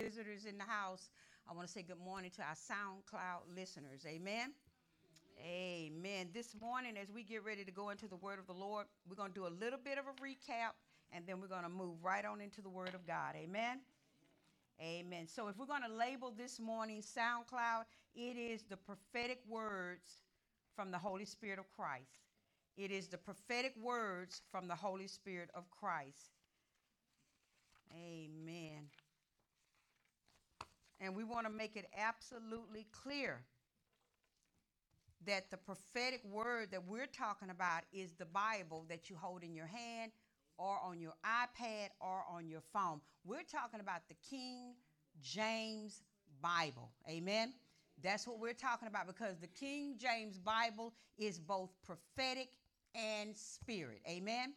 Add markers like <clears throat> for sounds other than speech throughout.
visitors in the house. I want to say good morning to our SoundCloud listeners. Amen. Amen. This morning, as we get ready to go into the Word of the Lord, we're going to do a little bit of a recap and then we're going to move right on into the Word of God. Amen. Amen. So, if we're going to label this morning SoundCloud, it is the prophetic words from the Holy Spirit of Christ. It is the prophetic words from the Holy Spirit of Christ. Amen. And we want to make it absolutely clear that the prophetic word that we're talking about is the Bible that you hold in your hand or on your iPad or on your phone. We're talking about the King James Bible. Amen. That's what we're talking about because the King James Bible is both prophetic and spirit. Amen.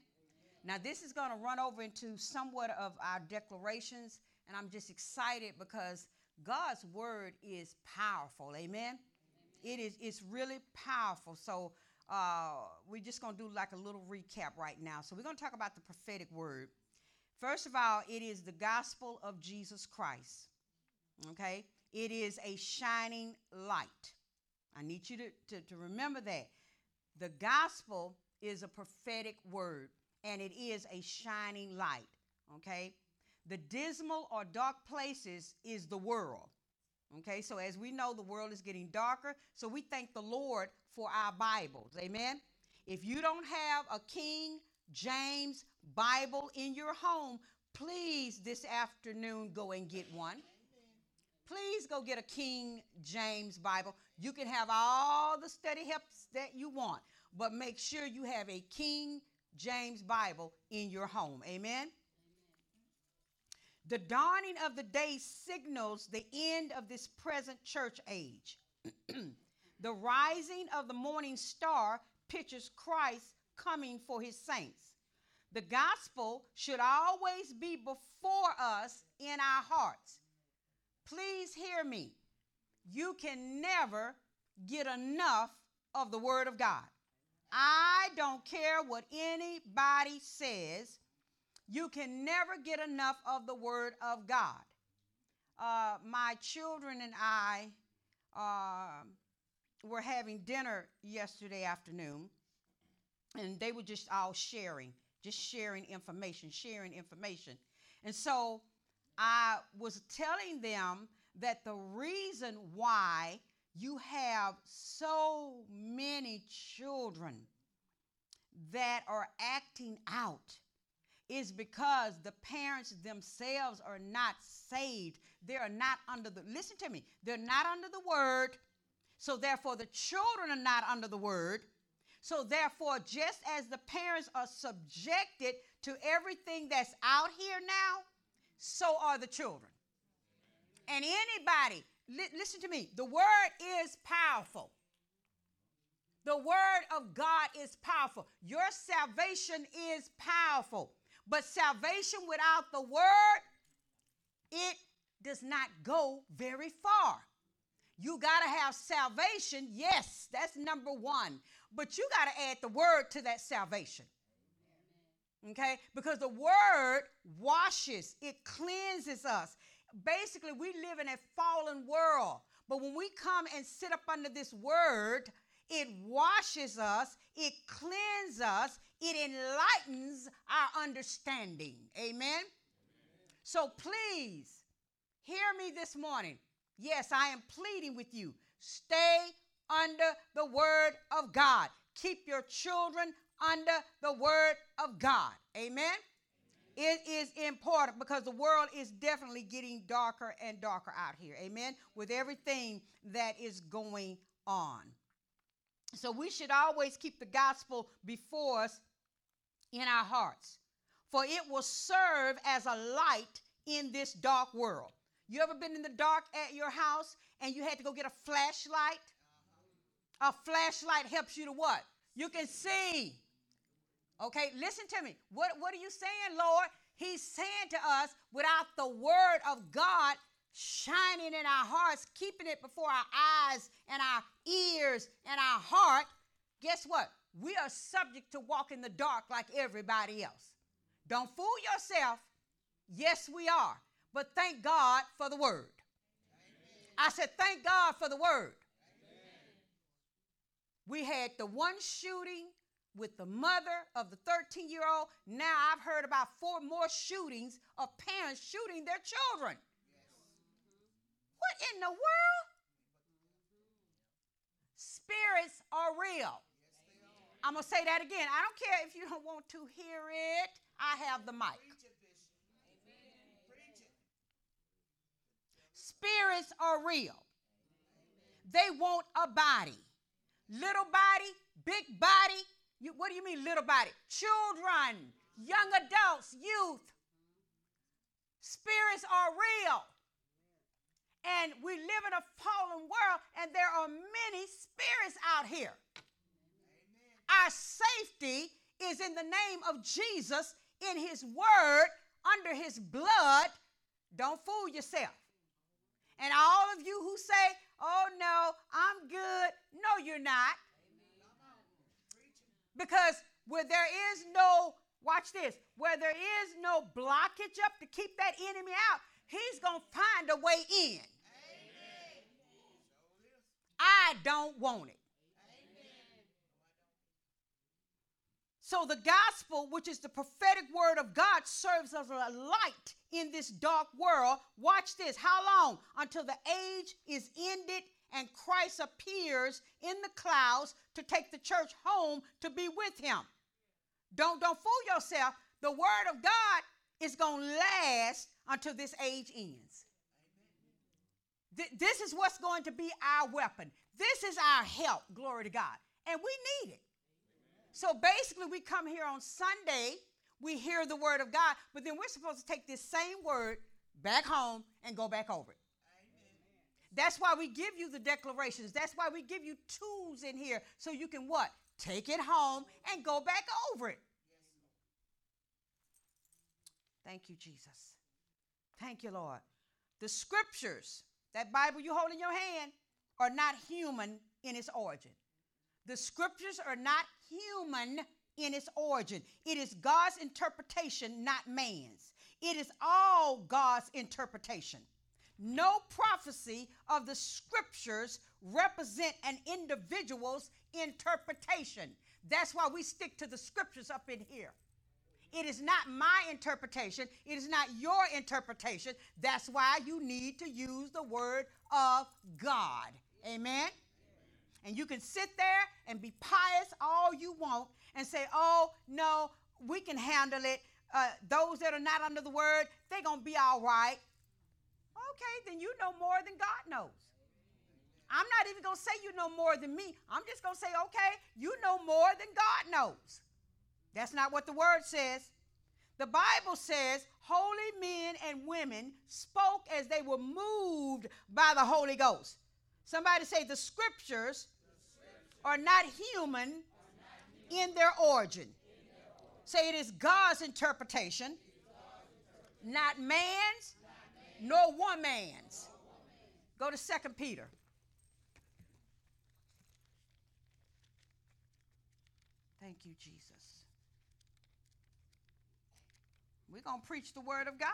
Now, this is going to run over into somewhat of our declarations, and I'm just excited because God's word is powerful. Amen. Amen. It is it's really powerful. So uh, we're just going to do like a little recap right now. So we're going to talk about the prophetic word. First of all, it is the gospel of Jesus Christ. Okay? It is a shining light. I need you to, to, to remember that. The gospel is a prophetic word, and it is a shining light. Okay? The dismal or dark places is the world. Okay, so as we know, the world is getting darker. So we thank the Lord for our Bibles. Amen. If you don't have a King James Bible in your home, please this afternoon go and get one. Please go get a King James Bible. You can have all the study helps that you want, but make sure you have a King James Bible in your home. Amen. The dawning of the day signals the end of this present church age. <clears throat> the rising of the morning star pictures Christ coming for his saints. The gospel should always be before us in our hearts. Please hear me. You can never get enough of the Word of God. I don't care what anybody says. You can never get enough of the Word of God. Uh, my children and I uh, were having dinner yesterday afternoon, and they were just all sharing, just sharing information, sharing information. And so I was telling them that the reason why you have so many children that are acting out is because the parents themselves are not saved. They are not under the, listen to me, they're not under the word. So therefore, the children are not under the word. So therefore, just as the parents are subjected to everything that's out here now, so are the children. And anybody, li- listen to me, the word is powerful. The word of God is powerful. Your salvation is powerful. But salvation without the word, it does not go very far. You got to have salvation. Yes, that's number one. But you got to add the word to that salvation. Okay? Because the word washes, it cleanses us. Basically, we live in a fallen world. But when we come and sit up under this word, it washes us, it cleanses us, it enlightens our understanding. Amen? Amen? So please hear me this morning. Yes, I am pleading with you. Stay under the word of God. Keep your children under the word of God. Amen? Amen? It is important because the world is definitely getting darker and darker out here. Amen? With everything that is going on. So we should always keep the gospel before us in our hearts, for it will serve as a light in this dark world. You ever been in the dark at your house and you had to go get a flashlight? A flashlight helps you to what? You can see. Okay, listen to me. What, what are you saying, Lord? He's saying to us, without the word of God shining in our hearts, keeping it before our eyes and our ears and our heart, guess what? We are subject to walk in the dark like everybody else. Don't fool yourself. Yes, we are. but thank God for the word. I said, thank God for the word. We had the one shooting with the mother of the 13 year old. Now I've heard about four more shootings of parents shooting their children. What in the world? Spirits are real. I'm going to say that again. I don't care if you don't want to hear it, I have the mic. Spirits are real. They want a body. Little body, big body. You, what do you mean, little body? Children, young adults, youth. Spirits are real. And we live in a fallen world, and there are many spirits out here. Our safety is in the name of Jesus, in His Word, under His blood. Don't fool yourself. And all of you who say, oh no, I'm good, no, you're not. Because where there is no, watch this, where there is no blockage up to keep that enemy out, he's going to find a way in. I don't want it. So the gospel, which is the prophetic word of God, serves as a light in this dark world. Watch this. How long? Until the age is ended and Christ appears in the clouds to take the church home to be with him. Don't don't fool yourself. The word of God is going to last until this age ends. Th- this is what's going to be our weapon. This is our help, glory to God. And we need it. So basically, we come here on Sunday, we hear the word of God, but then we're supposed to take this same word back home and go back over it. That's why we give you the declarations. That's why we give you tools in here so you can what? Take it home and go back over it. Thank you, Jesus. Thank you, Lord. The scriptures, that Bible you hold in your hand, are not human in its origin. The scriptures are not human in its origin. It is God's interpretation, not man's. It is all God's interpretation. No prophecy of the scriptures represent an individual's interpretation. That's why we stick to the scriptures up in here. It is not my interpretation. It is not your interpretation. That's why you need to use the word of God. Amen. And you can sit there and be pious all you want and say, oh, no, we can handle it. Uh, those that are not under the word, they're going to be all right. Okay, then you know more than God knows. I'm not even going to say you know more than me. I'm just going to say, okay, you know more than God knows. That's not what the word says. The Bible says holy men and women spoke as they were moved by the Holy Ghost. Somebody say the scriptures, are not human in their origin. Say it is God's interpretation, not man's, nor one woman's. Go to Second Peter. Thank you, Jesus. We're going to preach the word of God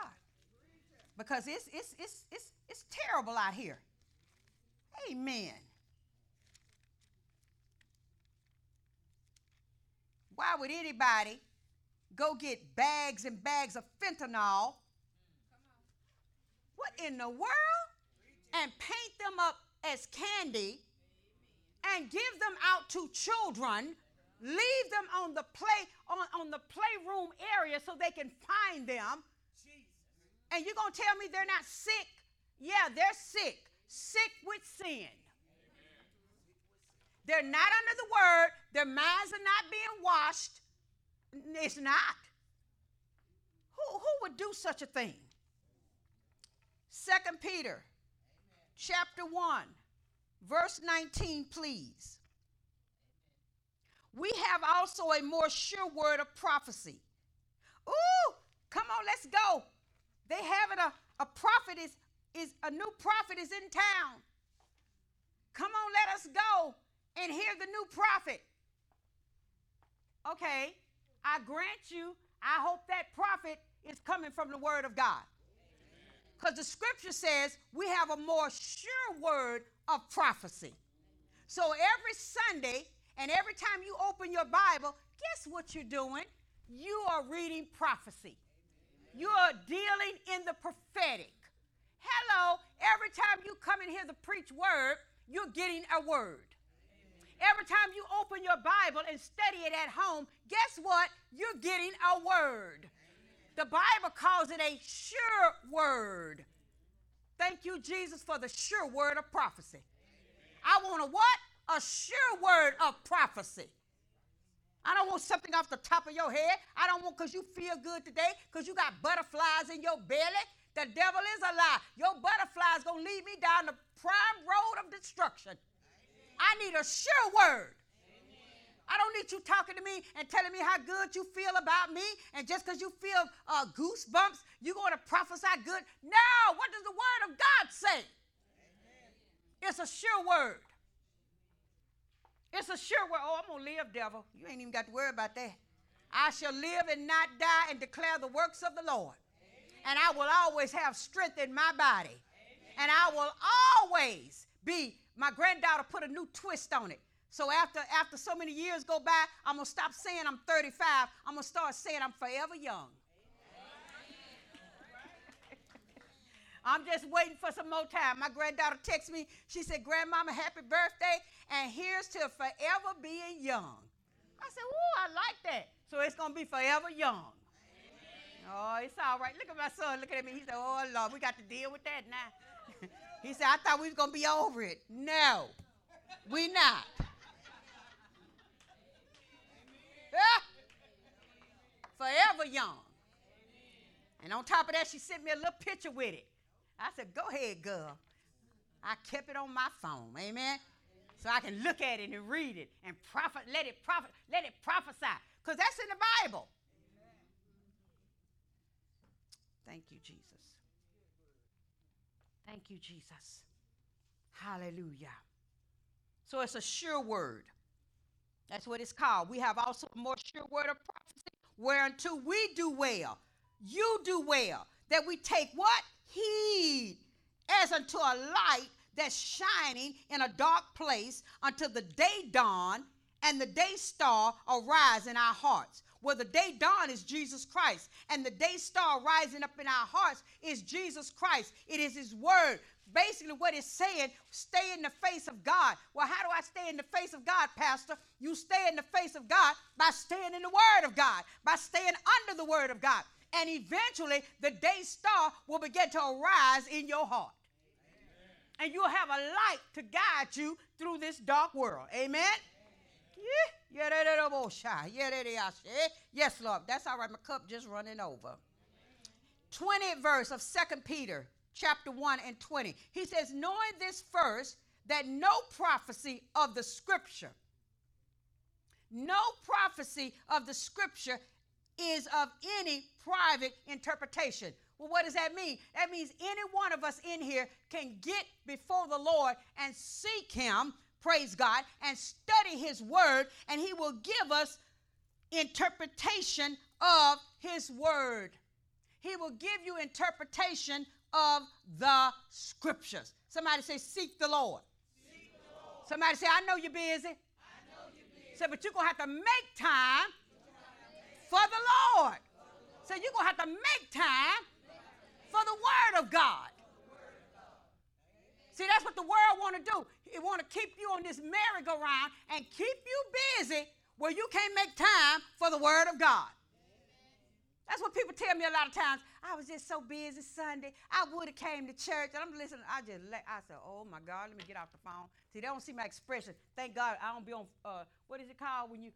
because it's, it's, it's, it's, it's terrible out here. Amen. Why would anybody go get bags and bags of fentanyl? What in the world? And paint them up as candy and give them out to children, leave them on the play on, on the playroom area so they can find them. And you're gonna tell me they're not sick? Yeah, they're sick sick with sin. They're not under the word, their minds are not being washed. It's not. Who, who would do such a thing? Second Peter chapter 1, verse 19, please. We have also a more sure word of prophecy. Ooh, come on, let's go. They have it, a, a prophet is is a new prophet is in town. Come on, let us go and hear the new prophet. Okay, I grant you, I hope that prophet is coming from the word of God. Because the scripture says we have a more sure word of prophecy. So every Sunday and every time you open your Bible, guess what you're doing? You are reading prophecy. You are dealing in the prophetic. Hello, every time you come and hear the preach word, you're getting a word. Every time you open your Bible and study it at home, guess what? You're getting a word. The Bible calls it a sure word. Thank you, Jesus, for the sure word of prophecy. I want a what? A sure word of prophecy. I don't want something off the top of your head. I don't want because you feel good today, because you got butterflies in your belly. The devil is a lie. Your butterflies gonna lead me down the prime road of destruction. I need a sure word. I don't need you talking to me and telling me how good you feel about me, and just because you feel uh, goosebumps, you're going to prophesy good. No, what does the word of God say? Amen. It's a sure word. It's a sure word. Oh, I'm going to live, devil. You ain't even got to worry about that. I shall live and not die and declare the works of the Lord. And I will always have strength in my body. Amen. And I will always be my granddaughter put a new twist on it. So after after so many years go by, I'm gonna stop saying I'm 35. I'm gonna start saying I'm forever young. <laughs> I'm just waiting for some more time. My granddaughter texted me. She said, Grandmama, happy birthday, and here's to forever being young. I said, Oh, I like that. So it's going to be forever young. Oh, it's all right. Look at my son looking at me. He said, Oh, Lord, we got to deal with that now. <laughs> He said, I thought we was going to be over it. No, we not. Yeah. Forever young. And on top of that, she sent me a little picture with it. I said, Go ahead, girl. I kept it on my phone. Amen. So I can look at it and read it and prophet, let it prophet, let it prophesy. Because that's in the Bible. Thank you, Jesus. Thank you, Jesus. Hallelujah. So it's a sure word. That's what it's called. We have also a more sure word of prophecy, whereunto we do well. You do well. That we take what? Heed as unto a light that's shining in a dark place until the day dawn and the day star arise in our hearts. Well, the day dawn is Jesus Christ, and the day star rising up in our hearts is Jesus Christ. It is His Word. Basically, what it's saying, stay in the face of God. Well, how do I stay in the face of God, Pastor? You stay in the face of God by staying in the Word of God, by staying under the Word of God. And eventually, the day star will begin to arise in your heart. Amen. And you'll have a light to guide you through this dark world. Amen? Yes, Lord. That's all right. My cup just running over. 20th verse of Second Peter chapter 1 and 20. He says, knowing this first, that no prophecy of the scripture, no prophecy of the scripture is of any private interpretation. Well, what does that mean? That means any one of us in here can get before the Lord and seek Him praise God, and study His Word, and He will give us interpretation of His Word. He will give you interpretation of the Scriptures. Somebody say, Seek the Lord. Seek the Lord. Somebody say, I know you're busy. Know you're busy. Say, but you're going to have to make time for the Lord. So you're going to have to make time for the Word of God. See, that's what the world want to do. It want to keep you on this merry-go-round and keep you busy where you can't make time for the word of God. That's what people tell me a lot of times. I was just so busy Sunday. I would have came to church. And I'm listening. I just let, I said, oh my God, let me get off the phone. See, they don't see my expression. Thank God I don't be on, uh, what is it called when you,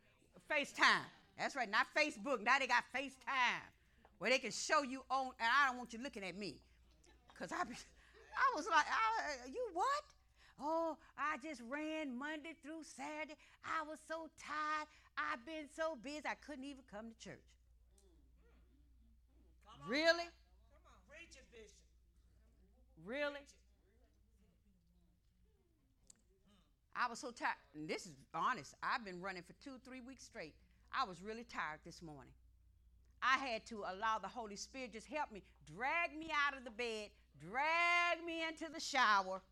FaceTime. That's right, not Facebook. Now they got FaceTime where they can show you on, and I don't want you looking at me. Because I be, I was like, I, uh, you what? Oh, I just ran Monday through Saturday. I was so tired. I've been so busy, I couldn't even come to church. Come really? Come on, preach it, Bishop. Really? I was so tired. And this is honest. I've been running for two, three weeks straight. I was really tired this morning. I had to allow the Holy Spirit just help me, drag me out of the bed, drag me into the shower,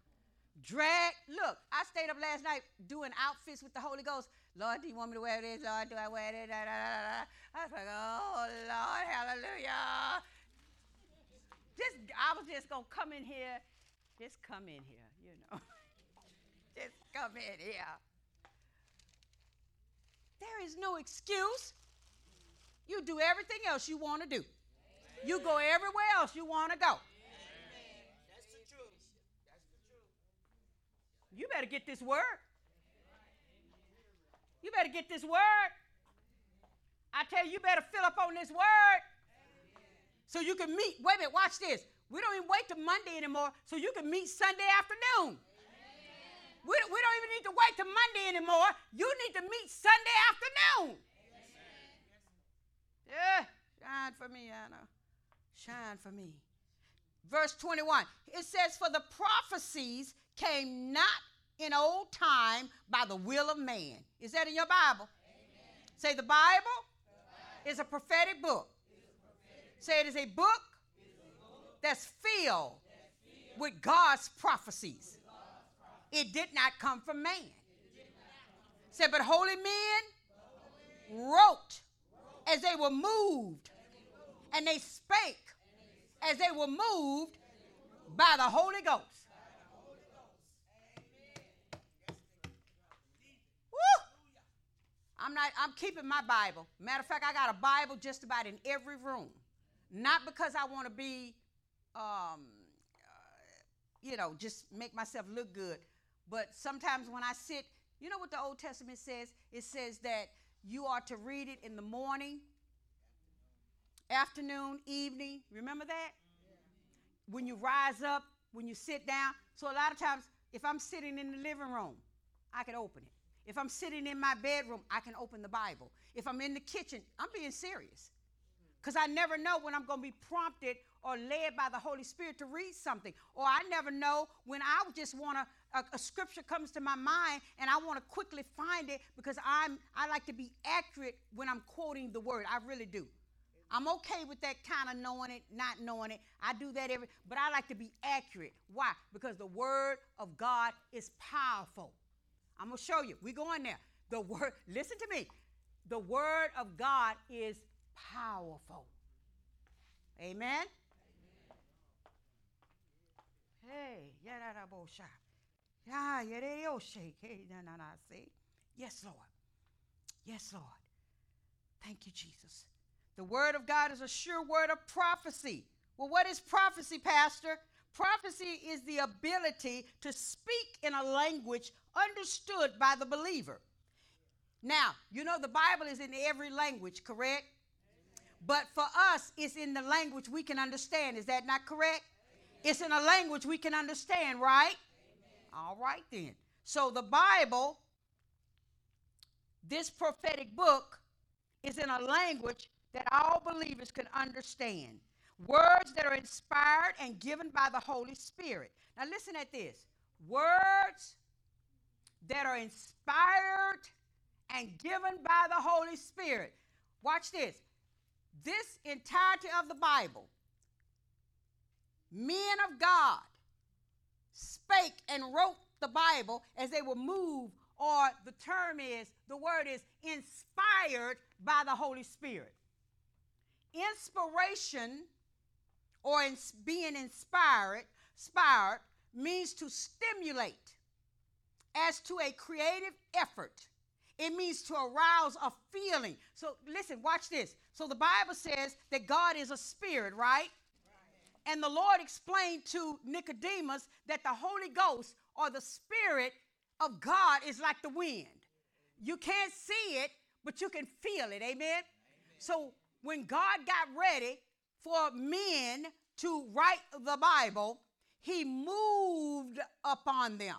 drag. Look, I stayed up last night doing outfits with the Holy Ghost. Lord, do you want me to wear this? Lord, do I wear this? Da, da, da, I was like, oh, Lord, hallelujah. Just, I was just going to come in here. Just come in here, you know. <laughs> just come in here. There is no excuse. You do everything else you want to do. You go everywhere else you want to go. Amen. That's the truth. That's the truth. You better get this word. You better get this word. I tell you, you better fill up on this word. So you can meet. Wait a minute, watch this. We don't even wait till Monday anymore, so you can meet Sunday afternoon. We, we don't even need to wait till Monday anymore. You need to meet Sunday afternoon. Yeah, shine for me, Anna. Shine for me. Verse 21 it says, For the prophecies came not in old time by the will of man. Is that in your Bible? Amen. Say the Bible, the Bible, is a prophetic book. A prophetic Say it is a book, a book that's, filled that's filled with God's prophecies. It did not come from man. Say, but holy men wrote as they were moved, and they spake as they were moved by the Holy Ghost. Woo! I'm not, I'm keeping my Bible. Matter of fact, I got a Bible just about in every room. Not because I want to be, um, uh, you know, just make myself look good, but sometimes when I sit, you know what the Old Testament says? It says that you are to read it in the morning, afternoon, evening. Remember that? When you rise up, when you sit down. So a lot of times, if I'm sitting in the living room, I can open it. If I'm sitting in my bedroom, I can open the Bible. If I'm in the kitchen, I'm being serious. Because I never know when I'm going to be prompted or led by the Holy Spirit to read something. Or I never know when I just want to, a, a, scripture comes to my mind and I want to quickly find it because I'm, I like to be accurate when I'm quoting the word. I really do. I'm okay with that kind of knowing it, not knowing it. I do that every, but I like to be accurate. Why? Because the word of God is powerful. I'm going to show you. We go in there. The word, listen to me. The word of God is powerful. Amen. Hey? Yes, Lord. Yes, Lord. Thank you, Jesus. The word of God is a sure word of prophecy. Well, what is prophecy, Pastor? Prophecy is the ability to speak in a language understood by the believer. Now, you know the Bible is in every language, correct? But for us, it's in the language we can understand. Is that not correct? It's in a language we can understand, right? Amen. All right, then. So the Bible, this prophetic book, is in a language that all believers can understand. Words that are inspired and given by the Holy Spirit. Now, listen at this words that are inspired and given by the Holy Spirit. Watch this. This entirety of the Bible men of God spake and wrote the Bible as they were moved, or the term is, the word is inspired by the Holy Spirit. Inspiration or in being inspired, inspired means to stimulate as to a creative effort. It means to arouse a feeling. So listen, watch this. So the Bible says that God is a spirit, right? And the Lord explained to Nicodemus that the Holy Ghost or the Spirit of God is like the wind. You can't see it, but you can feel it. Amen? Amen. So when God got ready for men to write the Bible, he moved upon them.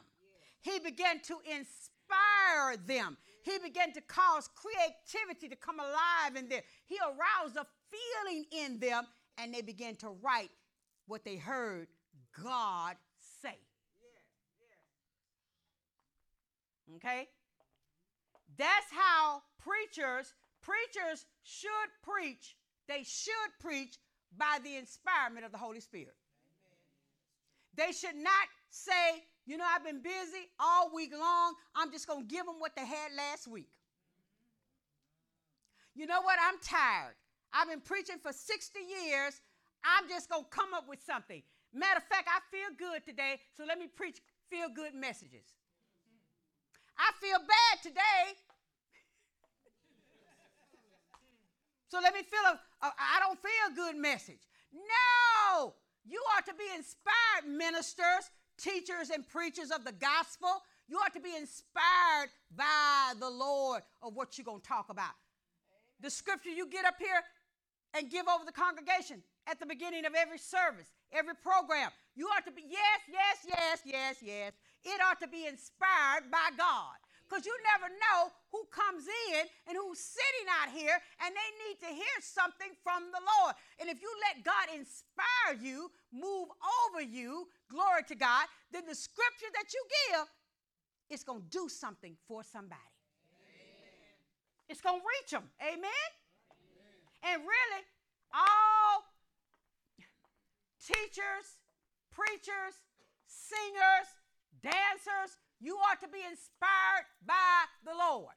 He began to inspire them. He began to cause creativity to come alive in them. He aroused a feeling in them, and they began to write what they heard God say. Okay? That's how preachers, preachers should preach. They should preach by the inspirement of the Holy Spirit. They should not say, you know, I've been busy all week long. I'm just going to give them what they had last week. You know what? I'm tired. I've been preaching for 60 years. I'm just going to come up with something. Matter of fact, I feel good today, so let me preach feel good messages. I feel bad today, so let me feel a, a I don't feel good message. No, you are to be inspired ministers, teachers, and preachers of the gospel. You ought to be inspired by the Lord of what you're going to talk about. The scripture you get up here and give over the congregation at the beginning of every service, every program. You ought to be, yes, yes, yes, yes, yes. It ought to be inspired by God. Because you never know who comes in and who's sitting out here and they need to hear something from the Lord. And if you let God inspire you, move over you, glory to God, then the scripture that you give is going to do something for somebody. Amen. It's going to reach them. Amen? Amen? And really, all teachers, preachers, singers, dancers, you are to be inspired by the Lord.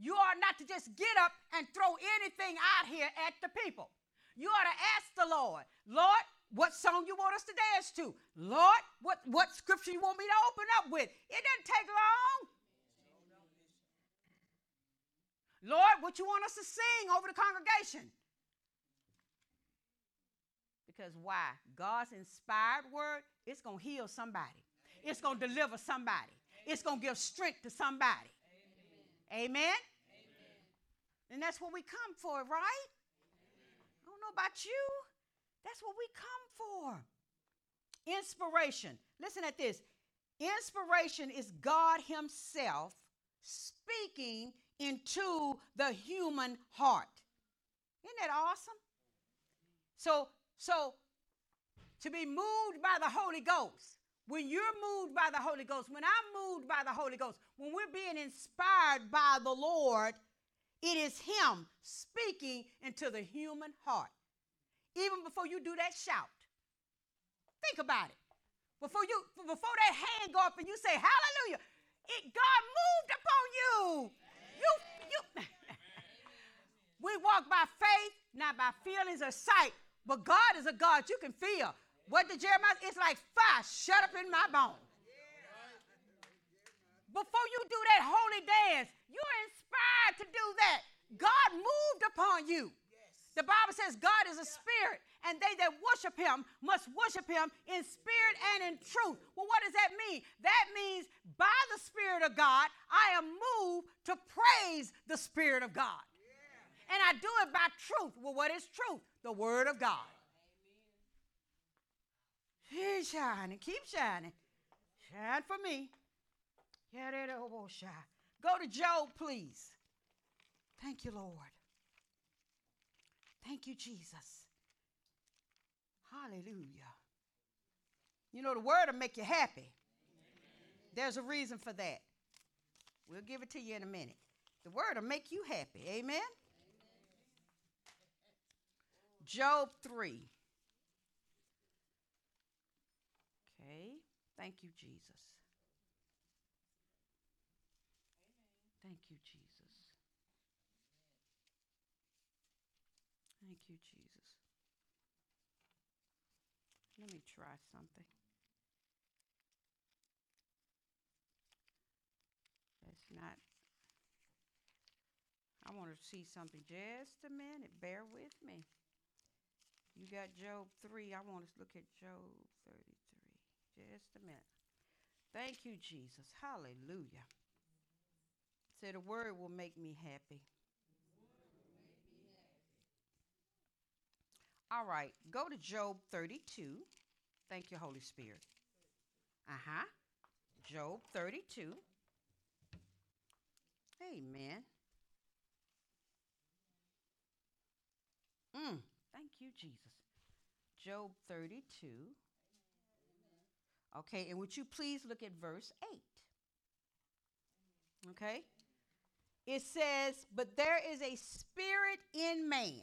You are not to just get up and throw anything out here at the people. You ought to ask the Lord, Lord, what song you want us to dance to? Lord, what, what scripture you want me to open up with? It doesn't take long. Lord, what you want us to sing over the congregation? Because why? God's inspired word, it's going to heal somebody. It's going to deliver somebody. It's going to give strength to somebody. Amen. Amen? Amen. And that's what we come for, right? Amen. I don't know about you. That's what we come for. Inspiration. Listen at this. Inspiration is God Himself speaking into the human heart. Isn't that awesome? So, so to be moved by the Holy Ghost, when you're moved by the Holy Ghost, when I'm moved by the Holy Ghost, when we're being inspired by the Lord, it is Him speaking into the human heart. Even before you do that shout, think about it. Before you, before that hand go up and you say Hallelujah, it, God moved upon you. You, you. <laughs> we walk by faith, not by feelings or sight. But God is a God you can feel. What did Jeremiah? It's like fire shut up in my bone. Before you do that holy dance, you're inspired to do that. God moved upon you. The Bible says God is a spirit, and they that worship him must worship him in spirit and in truth. Well, what does that mean? That means by the Spirit of God, I am moved to praise the Spirit of God. And I do it by truth. Well, what is truth? The Word of God. Keep shining, keep shining. Shine for me. Yeah, that elbow oh, shine. Go to Job, please. Thank you, Lord. Thank you, Jesus. Hallelujah. You know, the word will make you happy. There's a reason for that. We'll give it to you in a minute. The word will make you happy. Amen? Job 3. Okay. Thank you, Jesus. Thank you, Jesus. Thank you, Jesus. Let me try something. That's not. I want to see something. Just a minute. Bear with me. You got Job 3. I want to look at Job 33. Just a minute. Thank you, Jesus. Hallelujah. Say the word will make me happy. All right, go to Job 32. Thank you, Holy Spirit. Uh huh. Job 32. Amen. Mm. Thank you, Jesus. Job 32. Okay, and would you please look at verse 8? Okay? It says, But there is a spirit in man,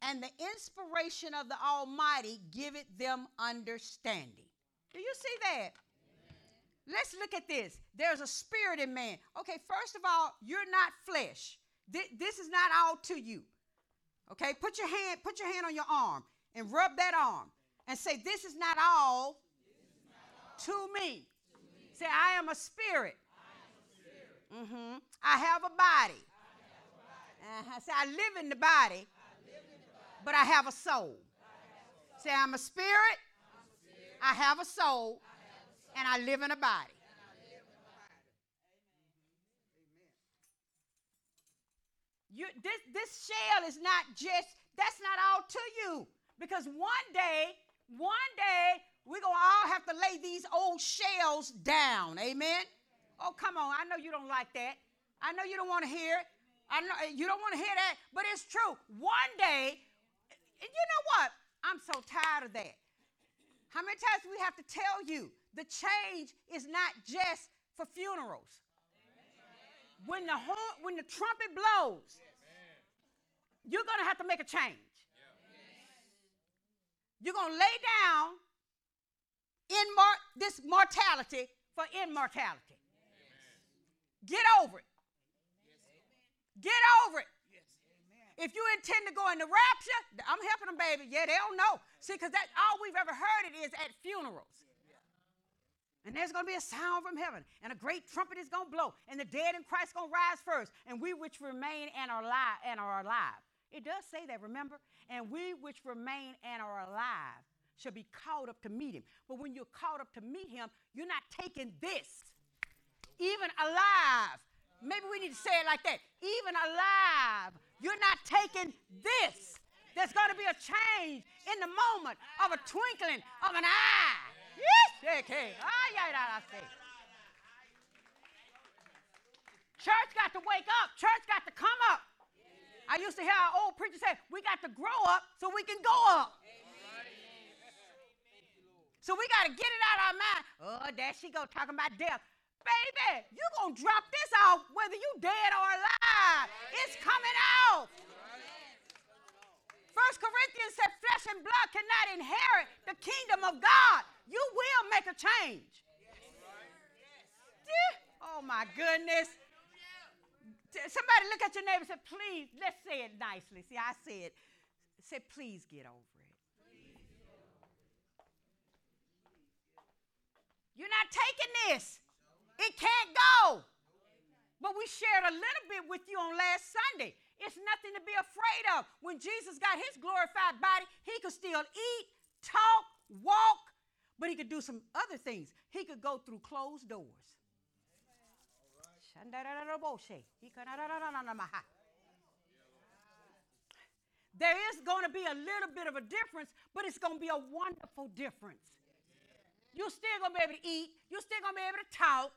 and the inspiration of the Almighty giveth them understanding. Do you see that? Let's look at this. There's a spirit in man. Okay, first of all, you're not flesh. This is not all to you. Okay, put your hand, put your hand on your arm and rub that arm and say, This is not all to, me. to me. Say, I am a spirit. I, am a spirit. Mm-hmm. I have a body. Uh-huh. Say, I live in the body, but I have a soul. Say, I'm a spirit, I have a soul, and I live in a body. You, this, this shell is not just, that's not all to you. Because one day, one day, we're going to all have to lay these old shells down. Amen? Oh, come on. I know you don't like that. I know you don't want to hear it. I know eh, you don't want to hear that, but it's true. One day, and you know what? I'm so tired of that. How many times do we have to tell you the change is not just for funerals? When the horn, when the trumpet blows, you're to have to make a change. You're to lay down this mortality for immortality. Get over it. Get over it. If you intend to go in the rapture, I'm helping them, baby. Yeah, they don't know. See, because that's all we've ever heard it is at funerals. And there's going to be a sound from heaven, and a great trumpet is going to blow, and the dead in Christ going to rise first, and we which remain and are alive and are alive. It does say that, remember? And we which remain and are alive shall be called up to meet him. But when you're called up to meet him, you're not taking this. Even alive Maybe we need to say it like that. Even alive, you're not taking this. There's going to be a change in the moment of a twinkling of an eye. Yes, okay. Ah, Church got to wake up. Church got to come up. I used to hear our old preacher say, we got to grow up so we can go up. So we got to get it out of our mind. Oh, there she go talking about death. Baby, you going to drop this off whether you dead or alive. It's coming out. First Corinthians said flesh and blood cannot inherit the kingdom of God. You will make a change. Oh my goodness. Somebody look at your neighbor and say, please, let's say it nicely. See, I said, say, please get over it. You're not taking this. It can't go. But we shared a little bit with you on last Sunday. It's nothing to be afraid of. When Jesus got his glorified body, he could still eat, talk, walk, but he could do some other things. He could go through closed doors. There is going to be a little bit of a difference, but it's going to be a wonderful difference. You're still going to be able to eat, you're still going to be able to talk,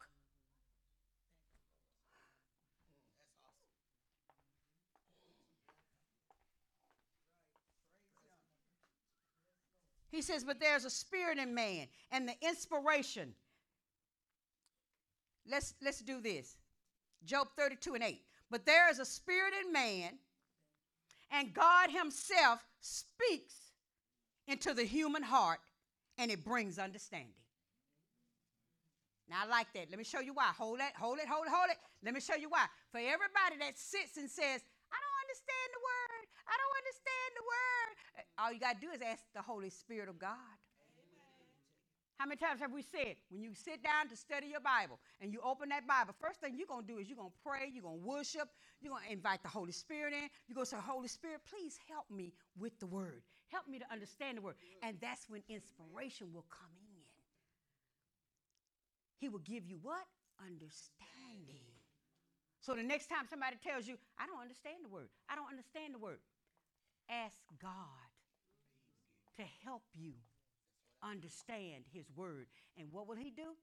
He says, But there's a spirit in man and the inspiration. Let's, let's do this. Job 32 and 8. But there is a spirit in man, and God Himself speaks into the human heart, and it brings understanding. Now, I like that. Let me show you why. Hold it, hold it, hold it, hold it. Let me show you why. For everybody that sits and says, I don't understand the word, I don't understand the word, uh, all you got to do is ask the Holy Spirit of God. How many times have we said, when you sit down to study your Bible and you open that Bible, first thing you're to do is you're to pray, you're to worship, you're to invite the Holy Spirit in. You're to say, Holy Spirit, please help me with the word. Help me to understand the word. And that's when inspiration will come in. He will give you what? Understanding. So the next time somebody tells you, I don't understand the word, I don't understand the word, ask God to help you understand his word. And what will he do?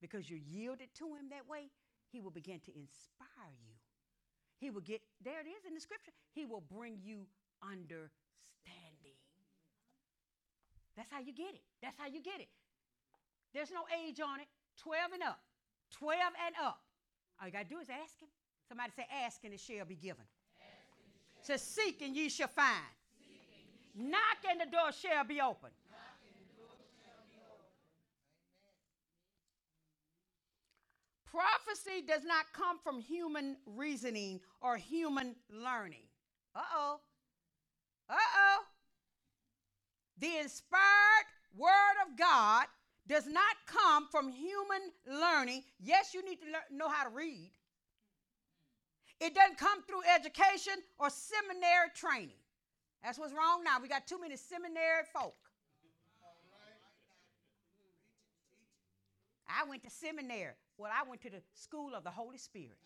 Because you're yielded to him that way, he will begin to inspire you. He will get, there it is in the scripture, he will bring you understanding. That's how you get it. That's how you get it. There's no age on it. 12 and up. 12 and up. All you got to do is ask him. Somebody say, Ask and it shall be given. Says, Seek and ye shall find. Knock and the door shall be open. Prophecy does not come from human reasoning or human learning. Uh oh. Uh oh. The inspired word of God does not come from human learning. Yes, you need to know how to read. It doesn't come through education or seminary training. That's what's wrong now. We got too many seminary folk. I went to seminary. Well, I went to the school of the Holy Spirit.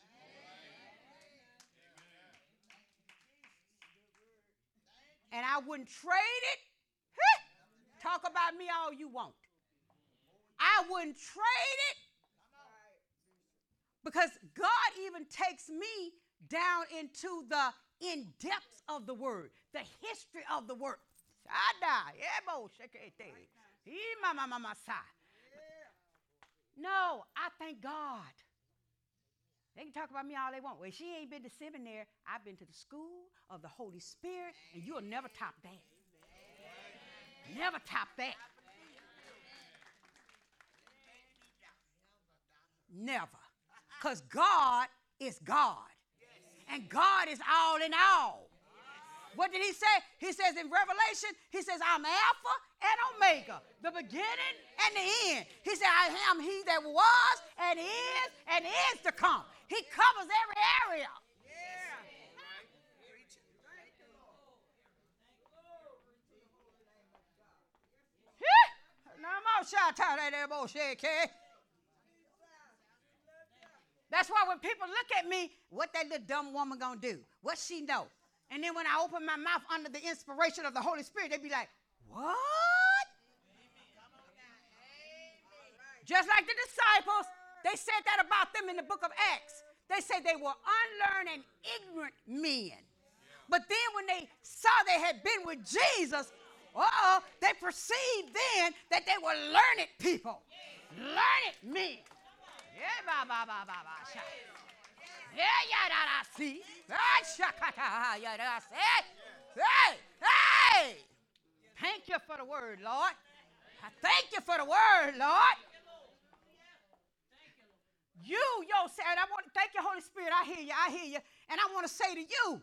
And I wouldn't trade it. Talk about me all you want. I wouldn't trade it because God even takes me down into the in depths of the word, the history of the word. No, I thank God. They can talk about me all they want. Well, she ain't been to seminary. I've been to the school of the Holy Spirit, and you'll never top that. Never top that. Never. Because God is God. And God is all in all. What did he say? He says in Revelation, he says, I'm Alpha and Omega, the beginning and the end. He said, I am he that was and is and is to come. He covers every area. That's why when people look at me, what that little dumb woman gonna do? What she know? And then when I open my mouth under the inspiration of the Holy Spirit, they be like, what? Just like the disciples, they said that about them in the book of Acts. They said they were unlearned and ignorant men. But then when they saw they had been with Jesus, uh-oh, they perceived then that they were learned people. Learned men. Yeah, ba, ba, ba, ba, ba, yeah, yeah, da, ah, da, see. Hey, hey. Thank you for the word, Lord. I thank you for the word, Lord. You, yo, said, I want to thank you, Holy Spirit. I hear you, I hear you. And I want to say to you,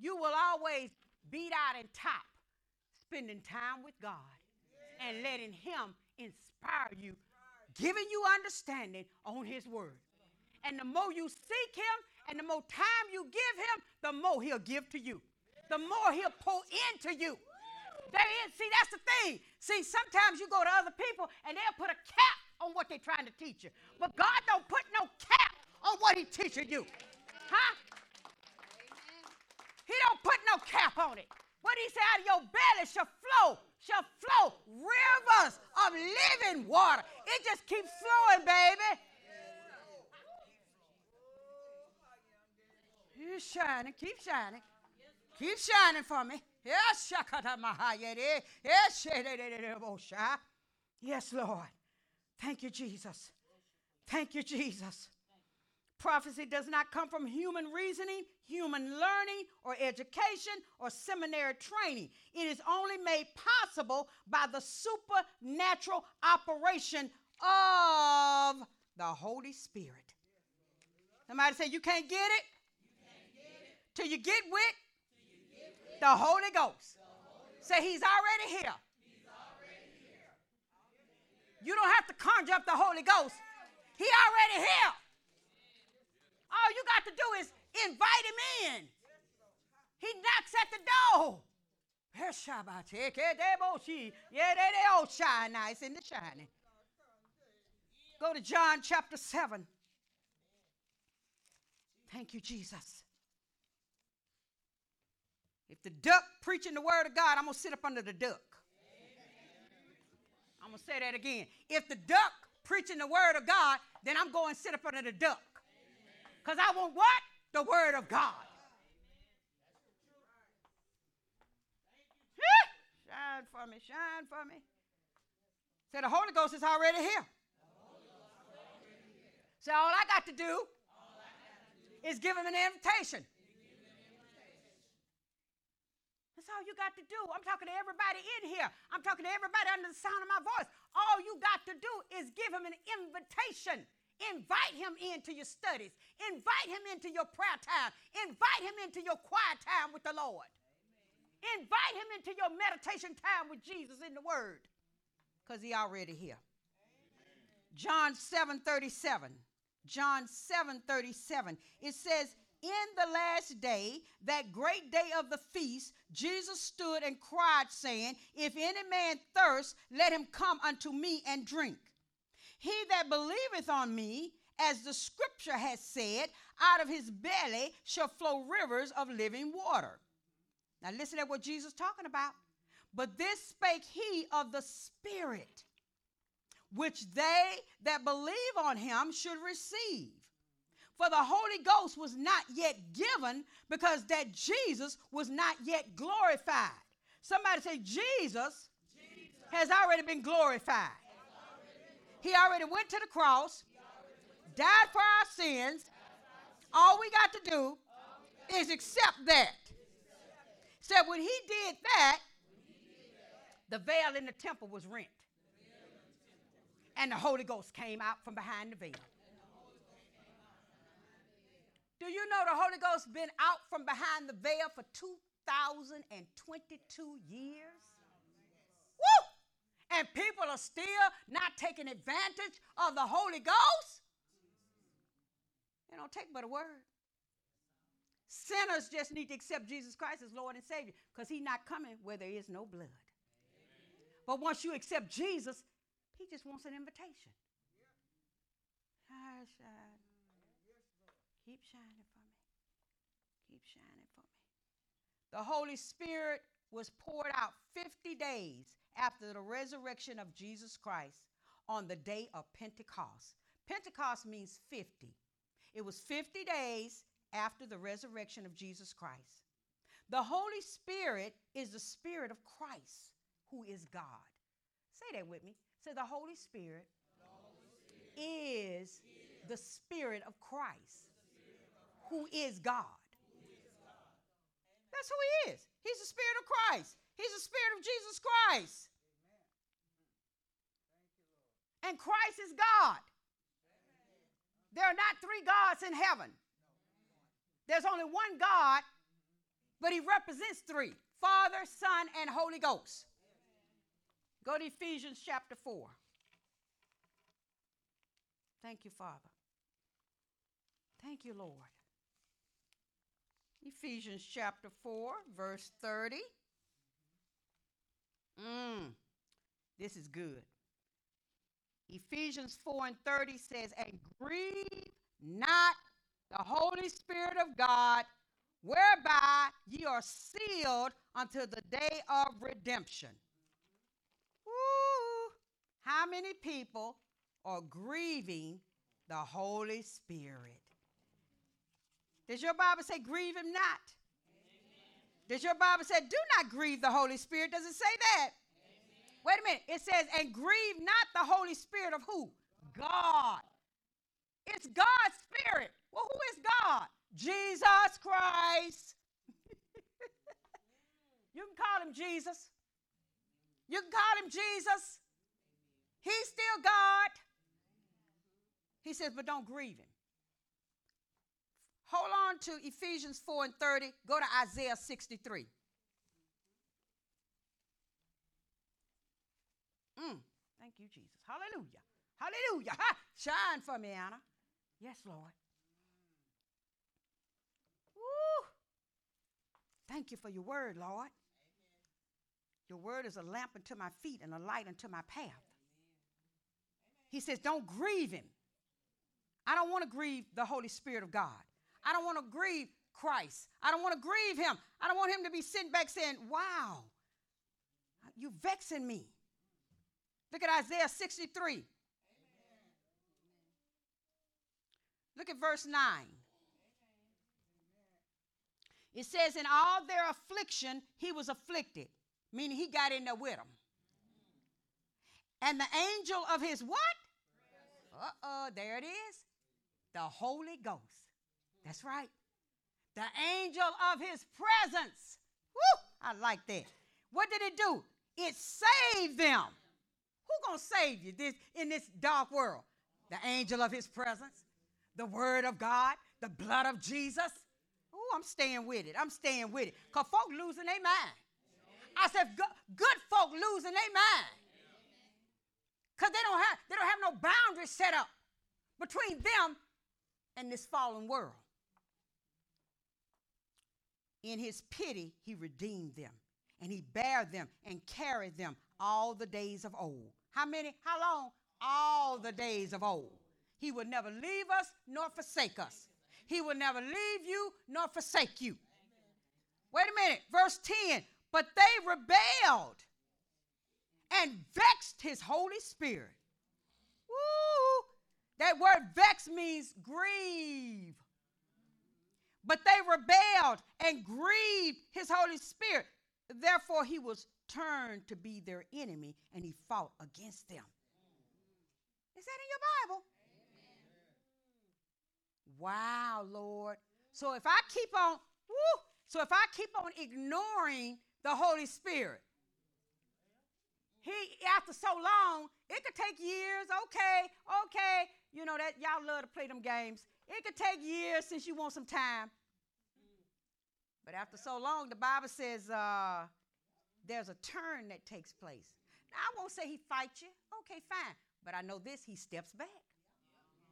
you will always beat out and top spending time with God and letting Him inspire you, giving you understanding on His word. And the more you seek Him and the more time you give Him, the more He'll give to you, the more He'll pour into you. There is, see, that's the thing. See, sometimes you go to other people and they'll put a cap on what they're trying to teach you. But God don't put no cap on what He's teaching you. Huh? He don't put no cap on it. What he said, out of your belly shall flow, shall flow rivers of living water. It just keeps flowing, baby. Keep shining, keep shining. Keep shining for me. Yes, Yes, Lord. Thank you, Jesus. Thank you, Jesus. Prophecy does not come from human reasoning, human learning, or education, or seminary training. It is only made possible by the supernatural operation of the Holy Spirit. Somebody say, You can't get it? till you get with the Holy Ghost. Say, He's already here. You don't have to conjure up the Holy Ghost. He already here. All you got to do is invite him in. He knocks at the door. Yeah. It's in the shining. Go to John chapter 7. Thank you, Jesus. If the duck preaching the word of God, I'm going to sit up under the duck. I'm going to say that again. If the duck preaching the word of God, then I'm going to sit up under the duck. Because I want what? The word of God. shine for me, shine for me. Say the Holy Ghost is already here. Say, all I got to do is give him an invitation. That's all you got to do. I'm talking to everybody in here. I'm talking to everybody under the sound of my voice. All you got to do is give him an invitation. Invite him into your studies. Invite him into your prayer time. Invite him into your quiet time with the Lord. Amen. Invite him into your meditation time with Jesus in the Word. Because he already here. Amen. John 7 37. John 7 37. It says, In the last day, that great day of the feast, Jesus stood and cried, saying, If any man thirst, let him come unto me and drink. He that believeth on me, as the scripture has said, out of his belly shall flow rivers of living water. Now listen at what Jesus talking about. But this spake he of the Spirit, which they that believe on him should receive. For the Holy Ghost was not yet given because that Jesus was not yet glorified. Somebody say, Jesus, Jesus. has already been glorified. He already went to the cross, died for our sins. All we got to do is accept that. Said when he did that, the veil in the temple was rent. And the Holy Ghost came out from behind the veil. Do you know the Holy Ghost been out from behind the veil for 2022 years? And people are still not taking advantage of the Holy Ghost, it don't take but a word. Sinners just need to accept Jesus Christ as Lord and Savior because He's not coming where there is no blood. Amen. But once you accept Jesus, He just wants an invitation. Ah, shine. Keep shining for me. Keep shining for me. The Holy Spirit was poured out 50 days after the resurrection of Jesus Christ on the day of Pentecost. Pentecost means 50. It was 50 days after the resurrection of Jesus Christ. The Holy Spirit is the Spirit of Christ, who is God. Say that with me. Say, the Holy Spirit, the Holy Spirit is, is, the Spirit of Christ, Spirit of Christ who, is who is God. That's who He is. He's the Spirit of Christ. He's the Spirit of Jesus Christ. And Christ is God. There are not three gods in heaven. There's only one God, but he represents three Father, Son, and Holy Ghost. Go to Ephesians chapter 4. Thank you, Father. Thank you, Lord. Ephesians chapter 4, verse 30. Mm, this is good. Ephesians 4 and 30 says, And grieve not the Holy Spirit of God, whereby ye are sealed until the day of redemption. Woo! How many people are grieving the Holy Spirit? Does your Bible say, grieve him not? Does your Bible say, do not grieve the Holy Spirit? Does it say that? Amen. Wait a minute. It says, and grieve not the Holy Spirit of who? God. It's God's Spirit. Well, who is God? Jesus Christ. <laughs> you can call him Jesus. You can call him Jesus. He's still God. He says, but don't grieve him. Hold on to Ephesians 4 and 30. Go to Isaiah 63. Mm, thank you, Jesus. Hallelujah. Hallelujah. Ha! Shine for me, Anna. Yes, Lord. Woo! Thank you for your word, Lord. Amen. Your word is a lamp unto my feet and a light unto my path. Amen. He says, Don't grieve him. I don't want to grieve the Holy Spirit of God. I don't want to grieve Christ. I don't want to grieve him. I don't want him to be sitting back saying, Wow, you vexing me. Look at Isaiah 63. Look at verse 9. It says, In all their affliction, he was afflicted, meaning he got in there with them. And the angel of his what? Uh oh, there it is. The Holy Ghost. That's right. The angel of his presence. Woo! I like that. What did it do? It saved them. Who gonna save you this in this dark world? The angel of his presence, the word of God, the blood of Jesus. Oh, I'm staying with it. I'm staying with it. Because folk losing their mind. I said, good folk losing their mind. Because they don't have they don't have no boundaries set up between them and this fallen world. In his pity, he redeemed them, and he bare them and carried them all the days of old. How many? How long? All the days of old. He will never leave us nor forsake us. He will never leave you nor forsake you. Wait a minute, verse 10. But they rebelled and vexed his Holy Spirit. Woo! That word vex means grieve. But they rebelled and grieved his Holy Spirit. Therefore, he was turned to be their enemy and he fought against them. Is that in your Bible? Wow, Lord. So if I keep on, woo, so if I keep on ignoring the Holy Spirit, he after so long, it could take years. Okay, okay. You know that y'all love to play them games. It could take years since you want some time. But after so long, the Bible says uh, there's a turn that takes place. Now, I won't say he fights you. Okay, fine. But I know this, he steps back.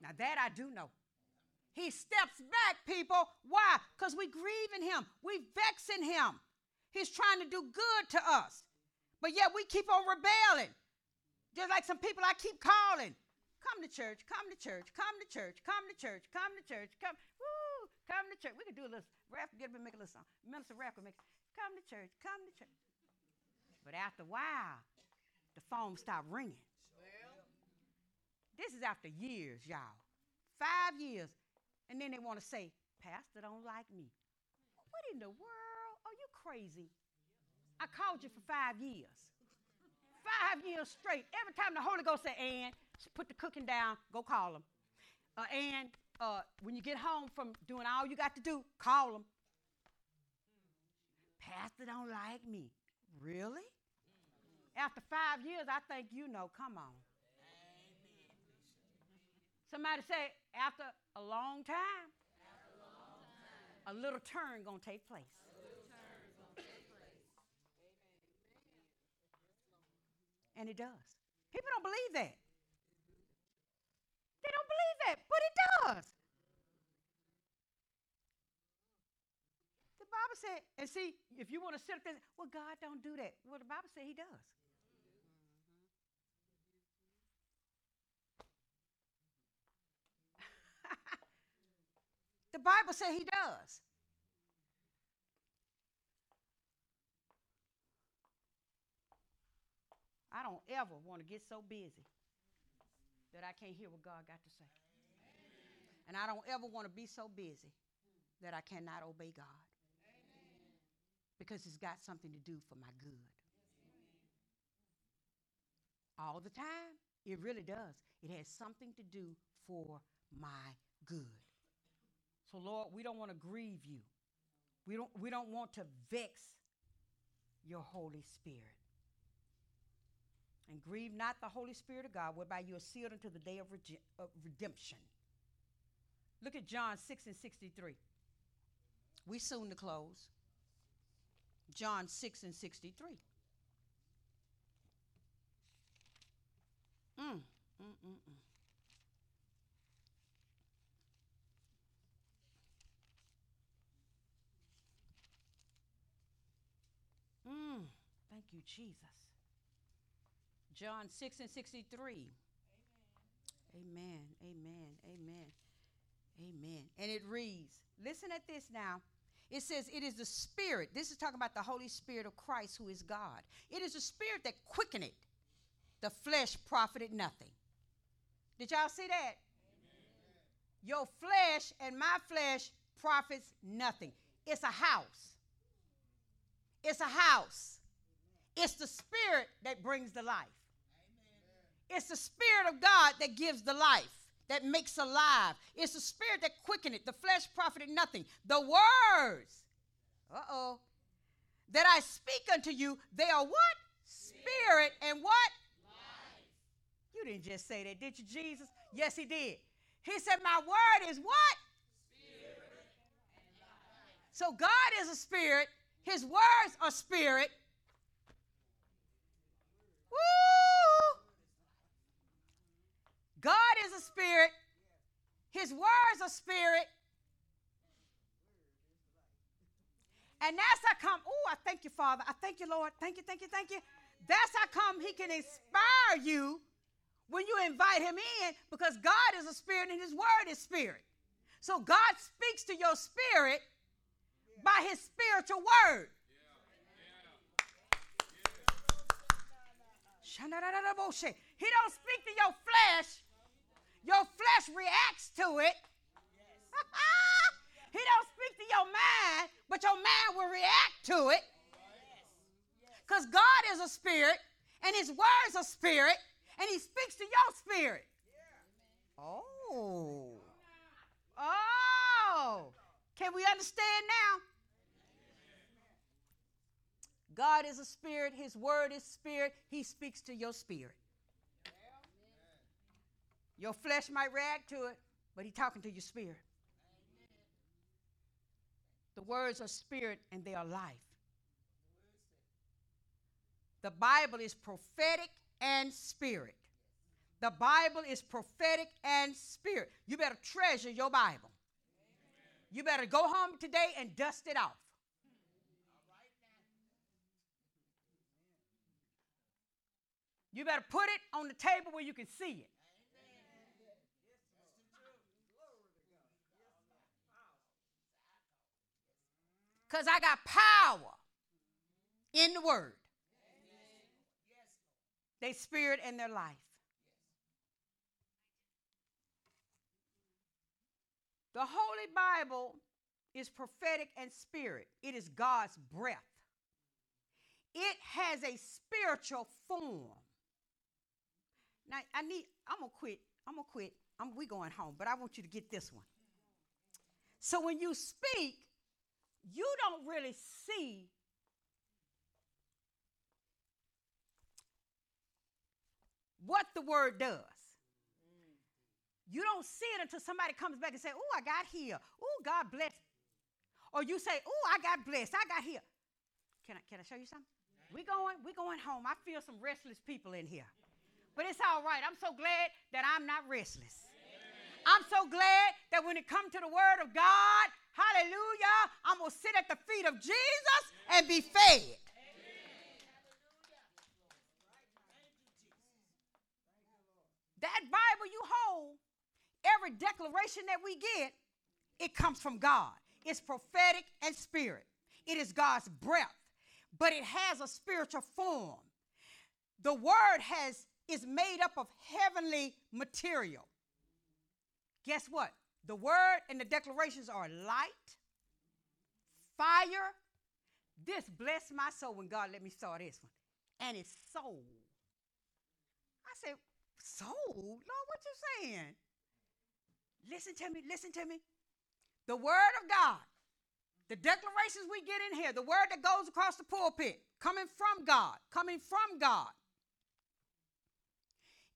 Now, that I do know. He steps back, people. Why? Because we grieve in him, we vex in him. He's trying to do good to us. But yet we keep on rebelling. Just like some people I keep calling. Come to church, come to church, come to church, come to church, come to church, come, woo, come to church. We could do a little rap, get up and make a little song. Minister rap could make, come to church, come to church. But after a while, the phone stopped ringing. This is after years, y'all. Five years. And then they want to say, Pastor don't like me. What in the world? Are you crazy? I called you for five years. Five years straight. Every time the Holy Ghost said, and put the cooking down, go call him. Uh, and uh, when you get home from doing all you got to do, call him. Pastor don't like me. Really? After five years, I think you know, come on. Somebody say, after a long time, a, long time. a little turn gonna take place. And it does. People don't believe that. They don't believe that, but it does. The Bible said, and see, if you want to sit up there, well, God don't do that. Well, the Bible said He does. <laughs> the Bible said He does. I don't ever want to get so busy that I can't hear what God got to say. Amen. And I don't ever want to be so busy that I cannot obey God. Amen. Because it's got something to do for my good. All the time, it really does. It has something to do for my good. So, Lord, we don't want to grieve you. We don't, we don't want to vex your Holy Spirit. And grieve not the Holy Spirit of God, whereby you are sealed until the day of, rege- of redemption. Look at John 6 and 63. We soon to close. John 6 and 63. Mm, mm, mm, mm. Mm, thank you, Jesus. John 6 and 63. Amen. Amen. Amen. Amen. And it reads, listen at this now. It says, It is the Spirit. This is talking about the Holy Spirit of Christ who is God. It is the Spirit that quickeneth. The flesh profited nothing. Did y'all see that? Amen. Your flesh and my flesh profits nothing. It's a house. It's a house. It's the Spirit that brings the life. It's the Spirit of God that gives the life, that makes alive. It's the Spirit that quickeneth. The flesh profited nothing. The words, uh oh, that I speak unto you, they are what? Spirit and what? Life. You didn't just say that, did you, Jesus? Yes, he did. He said, My word is what? Spirit and life. So God is a spirit, his words are spirit. Woo! God is a spirit, his words are spirit. And that's how come, oh, I thank you, Father. I thank you, Lord. Thank you, thank you, thank you. That's how come he can inspire you when you invite him in because God is a spirit and his word is spirit. So God speaks to your spirit by his spiritual word. He don't speak to your flesh. Your flesh reacts to it. <laughs> he don't speak to your mind, but your mind will react to it. Because God is a spirit, and his words are spirit, and he speaks to your spirit. Oh. Oh. Can we understand now? God is a spirit, his word is spirit, he speaks to your spirit. Your flesh might react to it, but he's talking to your spirit. The words are spirit and they are life. The Bible is prophetic and spirit. The Bible is prophetic and spirit. You better treasure your Bible. You better go home today and dust it off. You better put it on the table where you can see it. Because I got power in the word. They spirit and their life. The Holy Bible is prophetic and spirit. It is God's breath. It has a spiritual form. Now I need I'm gonna quit. I'm gonna quit. I'm we going home, but I want you to get this one. So when you speak, you don't really see what the word does. You don't see it until somebody comes back and say, "Oh, I got here. Oh, God bless." Or you say, "Oh, I got blessed. I got here." Can I can I show you something? We going we going home. I feel some restless people in here. But it's all right. I'm so glad that I'm not restless. I'm so glad that when it comes to the word of God, hallelujah, I'm going to sit at the feet of Jesus and be fed. That Bible you hold, every declaration that we get, it comes from God. It's prophetic and spirit. It is God's breath, but it has a spiritual form. The word has is made up of heavenly material. Guess what? The word and the declarations are light, fire. This blessed my soul when God let me saw this one. And it's soul. I said, soul? Lord, what you saying? Listen to me, listen to me. The word of God, the declarations we get in here, the word that goes across the pulpit, coming from God, coming from God.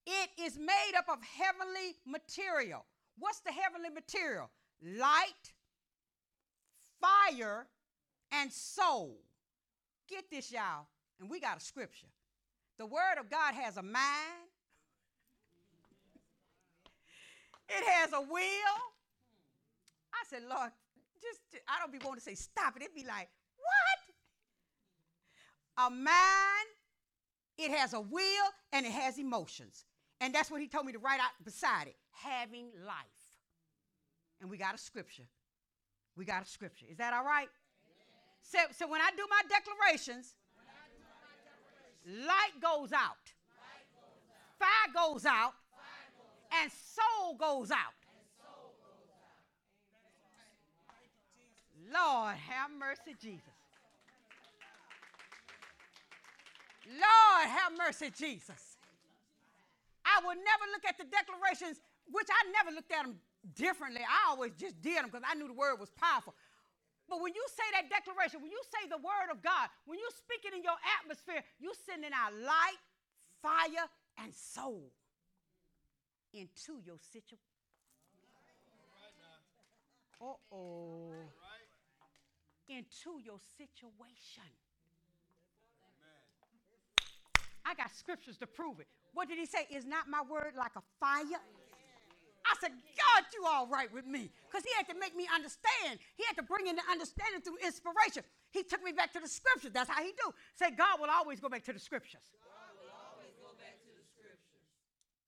It is made up of heavenly material. What's the heavenly material? Light, fire, and soul. Get this, y'all. And we got a scripture. The word of God has a mind, it has a will. I said, Lord, just, I don't be wanting to say stop it. It'd be like, what? A mind, it has a will, and it has emotions. And that's what he told me to write out beside it having life. And we got a scripture. We got a scripture. Is that all right? So, so when I do my declarations, light goes out, fire goes out, and soul goes out. Lord, have mercy, Jesus. Lord, have mercy, Jesus. I will never look at the declarations, which I never looked at them differently. I always just did them because I knew the word was powerful. But when you say that declaration, when you say the word of God, when you speak it in your atmosphere, you're sending out light, fire, and soul into your situation. Uh oh. Into your situation. I got scriptures to prove it. What did he say? Is not my word like a fire? I said, God, you all right with me. Because he had to make me understand. He had to bring in the understanding through inspiration. He took me back to the scriptures. That's how he do. Say, God will always go back to the scriptures. God will always go back to the scriptures.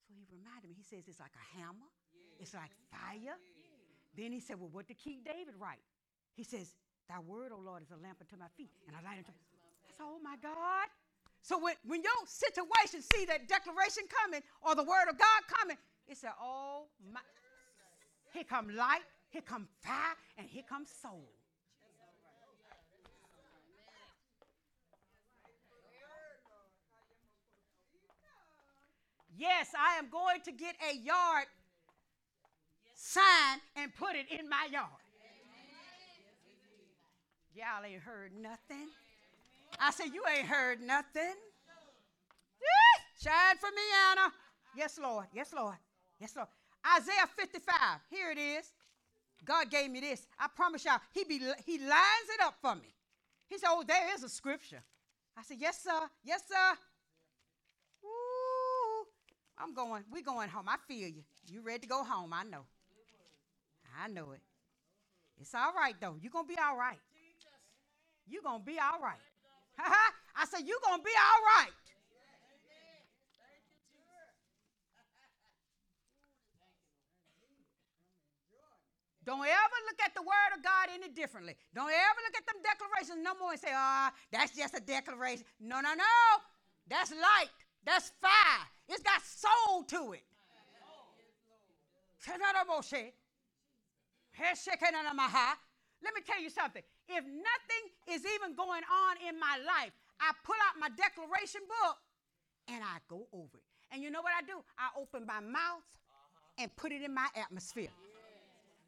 So he reminded me, he says, it's like a hammer. It's like fire. Then he said, well, what did King David write? He says, thy word, O Lord, is a lamp unto my feet and a light unto I said, oh my God. So when, when your situation see that declaration coming or the word of God coming, it said, oh my. Here come light, here come fire, and here comes soul. Yes, I am going to get a yard sign and put it in my yard. Y'all ain't heard nothing. I said, You ain't heard nothing. Shine for me, Anna. Yes, Lord. Yes, Lord. Yes, Lord. Isaiah 55. Here it is. God gave me this. I promise y'all, he, be, he lines it up for me. He said, Oh, there is a scripture. I said, Yes, sir. Yes, sir. Ooh, I'm going. we going home. I feel you. You ready to go home? I know. I know it. It's all right, though. You're going to be all right. You're going to be all right. <laughs> I said, You're going to be all right. Don't ever look at the word of God any differently. Don't ever look at them declarations no more and say, ah, oh, that's just a declaration. No, no, no. That's light. That's fire. It's got soul to it. Let me tell you something. If nothing is even going on in my life, I pull out my declaration book and I go over it. And you know what I do? I open my mouth and put it in my atmosphere.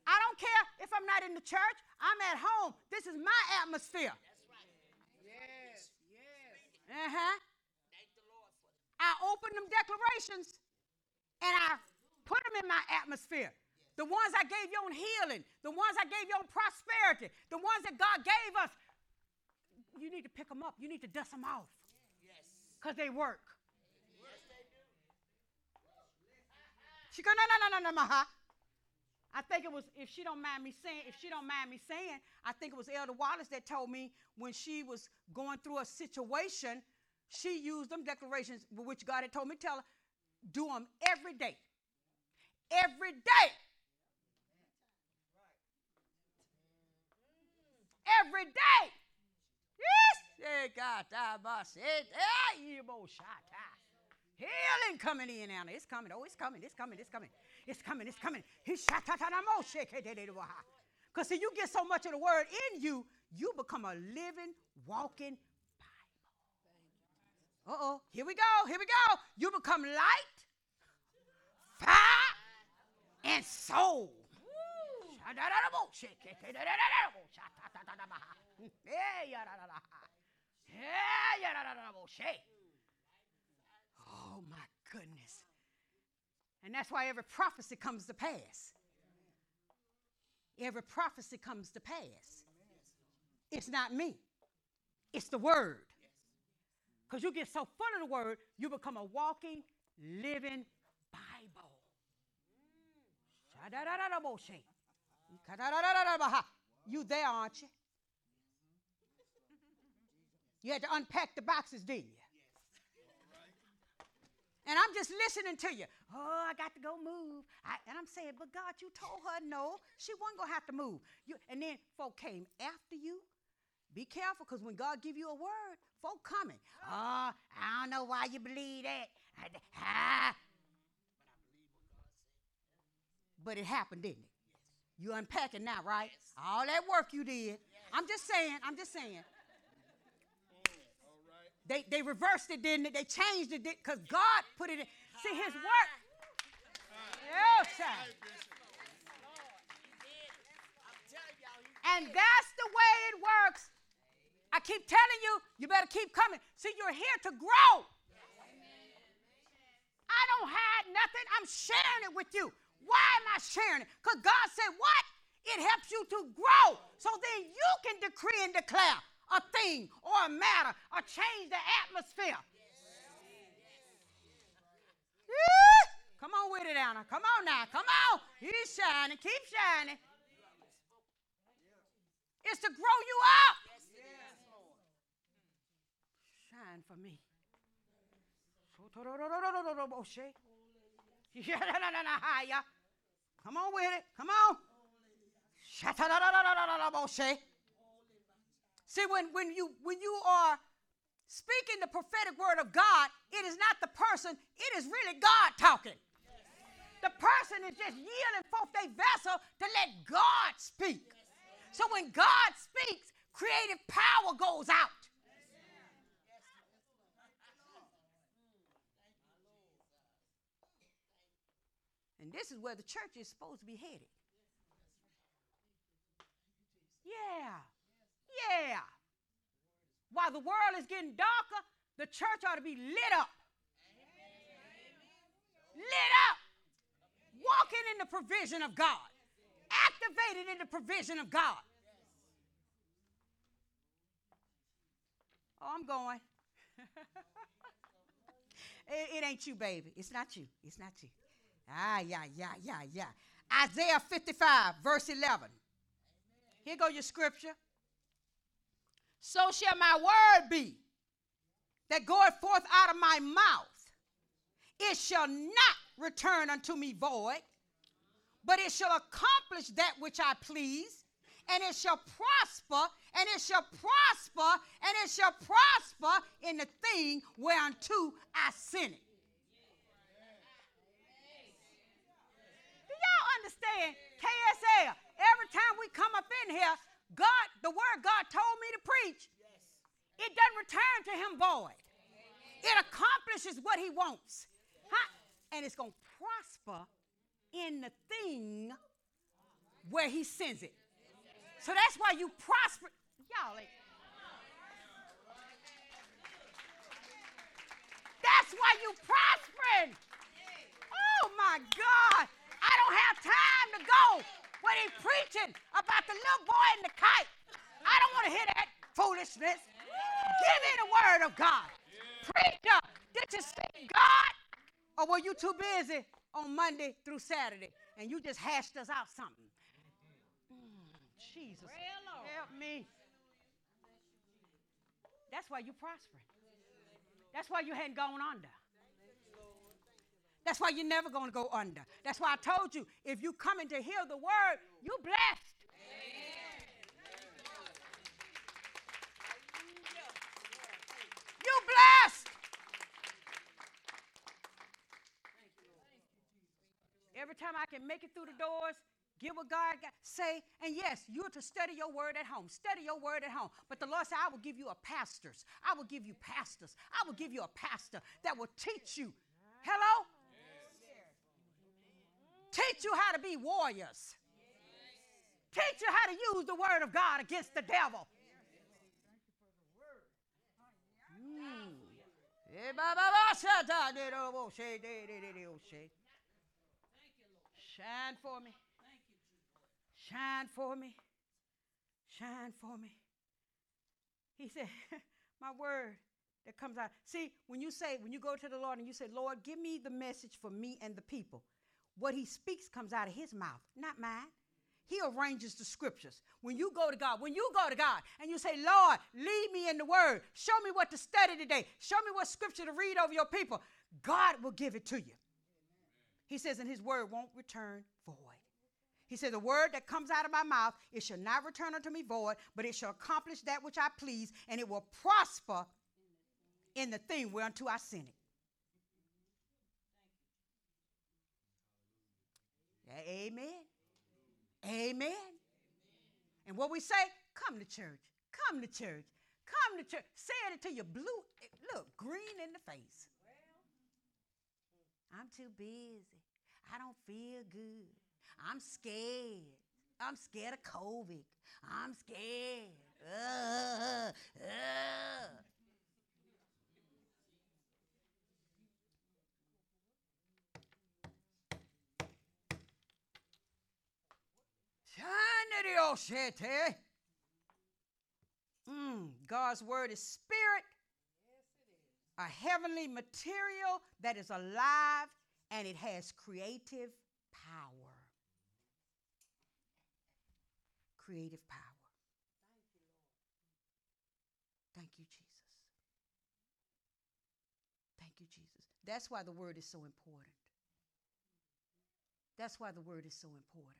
I don't care if I'm not in the church. I'm at home. This is my atmosphere. That's right. Yes. Yes. Uh huh. Thank the Lord for I open them declarations and I put them in my atmosphere. The ones I gave you on healing, the ones I gave you on prosperity, the ones that God gave us. You need to pick them up. You need to dust them off. Yes. Because they work. Yes, they do. She go, no, no, no, no, no, maha. I think it was, if she don't mind me saying, if she don't mind me saying, I think it was Elder Wallace that told me when she was going through a situation, she used them declarations, which God had told me tell her, do them every day. Every day. Every day. Yes. God, Healing coming in, Anna. It's coming. Oh, it's coming. It's coming. It's coming. It's coming. It's coming. Because see, you get so much of the word in you, you become a living, walking Bible. Uh oh. Here we go. Here we go. You become light, fire, and soul. Oh my goodness. And that's why every prophecy comes to pass. Every prophecy comes to pass. It's not me, it's the word. Because you get so full of the word, you become a walking, living Bible. You there, aren't you? You had to unpack the boxes, didn't you? And I'm just listening to you. Oh, I got to go move. I, and I'm saying, but God, you told her no. She wasn't going to have to move. You, and then folk came after you. Be careful because when God give you a word, folk coming. Oh, I don't know why you believe that. Ah. But it happened, didn't it? You unpacking now, right? All that work you did. I'm just saying, I'm just saying. They, they reversed it, didn't it? They changed it because God put it in. See, his work. And that's the way it works. I keep telling you, you better keep coming. See, you're here to grow. I don't hide nothing. I'm sharing it with you. Why am I sharing it? Because God said, what? It helps you to grow. So then you can decree and declare a thing or a matter or change the atmosphere. Come on with it, Anna. Come on now. Come on. He's shining. Keep shining. It's to grow you up. Shine for me. <laughs> Come on with it. Come on. See, when, when, you, when you are speaking the prophetic word of God, it is not the person, it is really God talking. The person is just yielding forth their vessel to let God speak. So when God speaks, creative power goes out. And this is where the church is supposed to be headed. Yeah. Yeah. While the world is getting darker, the church ought to be lit up. Lit up. Walking in the provision of God. Activated in the provision of God. Oh, I'm going. <laughs> it, it ain't you, baby. It's not you. It's not you. Ah, yeah, yeah, yeah, yeah. Isaiah 55, verse 11. Here go your scripture. So shall my word be that goeth forth out of my mouth. It shall not return unto me void, but it shall accomplish that which I please, and it shall prosper, and it shall prosper, and it shall prosper in the thing whereunto I sent it. Do y'all understand KSL. Every time we come up in here, God, the word God told me to preach, it doesn't return to him void. It accomplishes what he wants. Huh? And it's going to prosper in the thing where he sends it. So that's why you prosper. Y'all. That's why you prospering. Oh my God. I don't have time to go when he's preaching about the little boy and the kite. I don't want to hear that foolishness. Give me the word of God. Preacher, did you see God? Or were you too busy on Monday through Saturday and you just hashed us out something? Mm, Jesus, help me. That's why you're prospering. That's why you hadn't gone under. That's why you're never going to go under. That's why I told you if you come in to hear the word, you're blessed. You blessed. Every time I can make it through the doors, get what God got, say, and yes, you're to study your word at home. Study your word at home. But the Lord said, I will give you a pastors. I will give you pastors. I will give you a pastor that will teach you. Hello? Teach you how to be warriors. Teach you how to use the word of God against the devil. Shine for me. Shine for me. Shine for me. He said, <laughs> My word that comes out. See, when you say, when you go to the Lord and you say, Lord, give me the message for me and the people, what he speaks comes out of his mouth, not mine. He arranges the scriptures. When you go to God, when you go to God and you say, Lord, lead me in the word, show me what to study today, show me what scripture to read over your people, God will give it to you. He says, and his word won't return void. He said, The word that comes out of my mouth, it shall not return unto me void, but it shall accomplish that which I please, and it will prosper in the thing whereunto I sent it. Amen. Amen. And what we say, come to church. Come to church. Come to church. Say it until you're blue, look, green in the face. I'm too busy. I don't feel good. I'm scared. I'm scared of COVID. I'm scared. Uh, uh. Mm, God's word is spirit, a heavenly material that is alive and it has creative power. Creative power. Thank you, Jesus. Thank you, Jesus. That's why the word is so important. That's why the word is so important.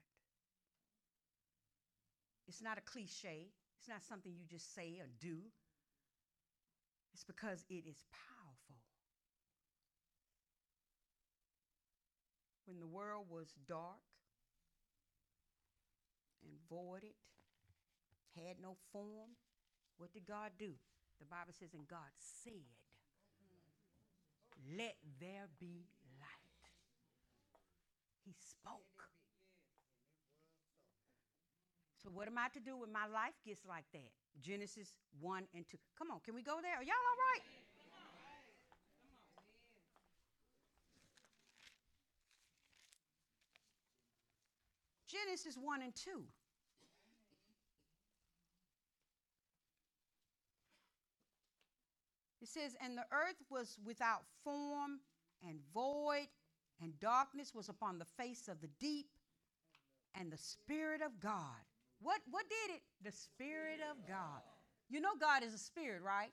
It's not a cliche, it's not something you just say or do. It's because it is powerful. When the world was dark and voided, had no form, what did God do? The Bible says, and God said, Let there be light. He spoke. So, what am I to do when my life gets like that? Genesis 1 and 2. Come on, can we go there? Are y'all all right? Genesis 1 and 2. It says, And the earth was without form and void, and darkness was upon the face of the deep, and the Spirit of God. What, what did it? The Spirit of God. You know, God is a spirit, right?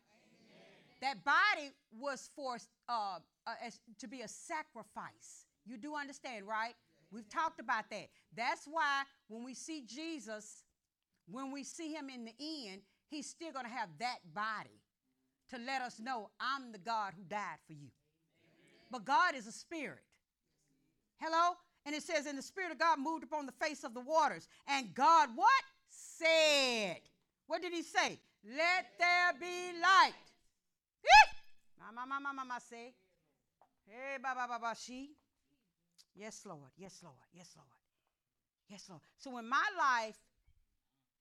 That body was for uh, uh, to be a sacrifice. You do understand, right? We've talked about that. That's why when we see Jesus, when we see him in the end, he's still going to have that body to let us know I'm the God who died for you. But God is a spirit. Hello? And it says, and the Spirit of God moved upon the face of the waters. And God what? Said. What did he say? Let there be light. Mama, mama, mama, say. Hey, ba, ba, ba, ba, she. Yes, Lord. Yes, Lord. Yes, Lord. Yes, Lord. So when my life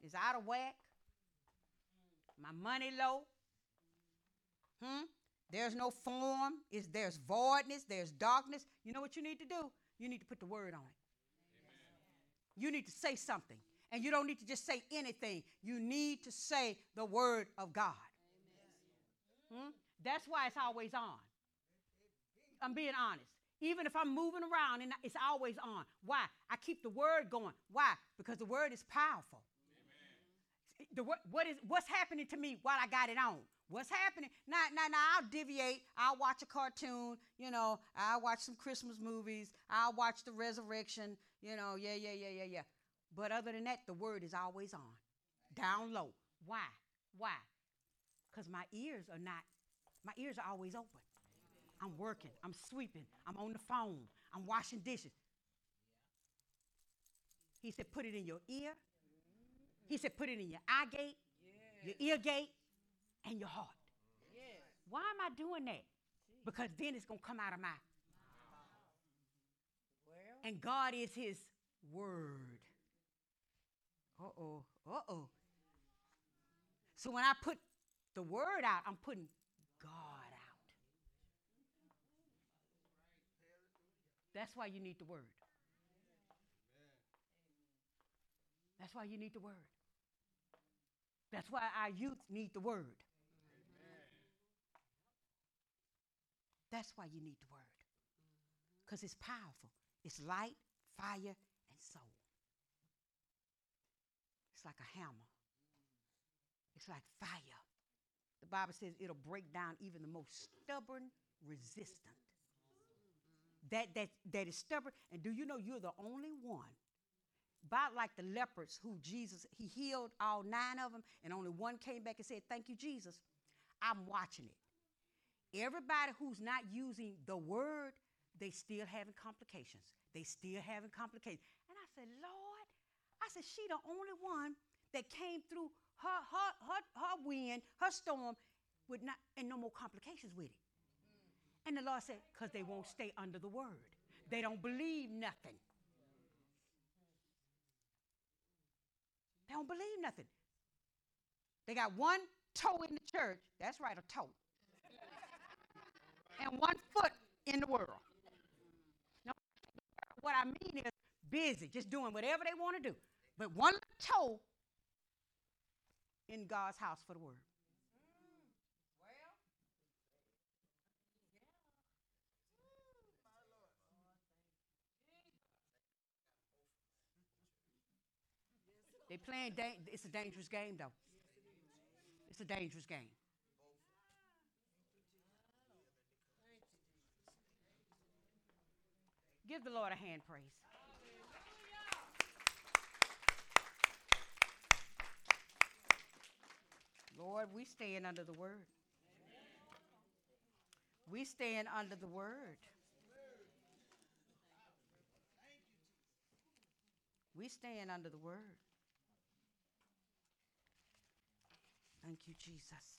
is out of whack, my money low, hmm? There's no form, is there's voidness, there's darkness. You know what you need to do? You need to put the word on it. Amen. You need to say something. And you don't need to just say anything. You need to say the word of God. Hmm? That's why it's always on. I'm being honest. Even if I'm moving around and it's always on. Why? I keep the word going. Why? Because the word is powerful. Amen. The, what is, what's happening to me while I got it on? What's happening? Now, now, now, I'll deviate. I'll watch a cartoon. You know, I'll watch some Christmas movies. I'll watch the resurrection. You know, yeah, yeah, yeah, yeah, yeah. But other than that, the word is always on, down low. Why? Why? Because my ears are not, my ears are always open. I'm working, I'm sweeping, I'm on the phone, I'm washing dishes. He said, put it in your ear. He said, put it in your eye gate, your ear gate, and your heart. Yes. Why am I doing that? Because then it's going to come out of my well. And God is his word. Uh-oh. Uh-oh. So when I put the word out, I'm putting God out. That's why you need the word. That's why you need the word. That's why our youth need the word. That's why you need the word. Because it's powerful. It's light, fire, and soul. It's like a hammer. It's like fire. The Bible says it'll break down even the most stubborn, resistant. That, that, that is stubborn. And do you know you're the only one? About like the lepers who Jesus, he healed all nine of them, and only one came back and said, Thank you, Jesus. I'm watching it. Everybody who's not using the word, they still having complications. They still having complications. And I said, Lord, I said, she the only one that came through her, her, her, her wind, her storm, with not, and no more complications with it. And the Lord said, because they won't stay under the word. They don't believe nothing. They don't believe nothing. They got one toe in the church. That's right, a toe. And one foot in the world. Now, what I mean is busy, just doing whatever they want to do. But one toe in God's house for the word. They playing. Da- it's a dangerous game, though. It's a dangerous game. Give the Lord a hand praise. Lord, we stand under the word. We stand under the word. We stand under the word. Thank you, Jesus.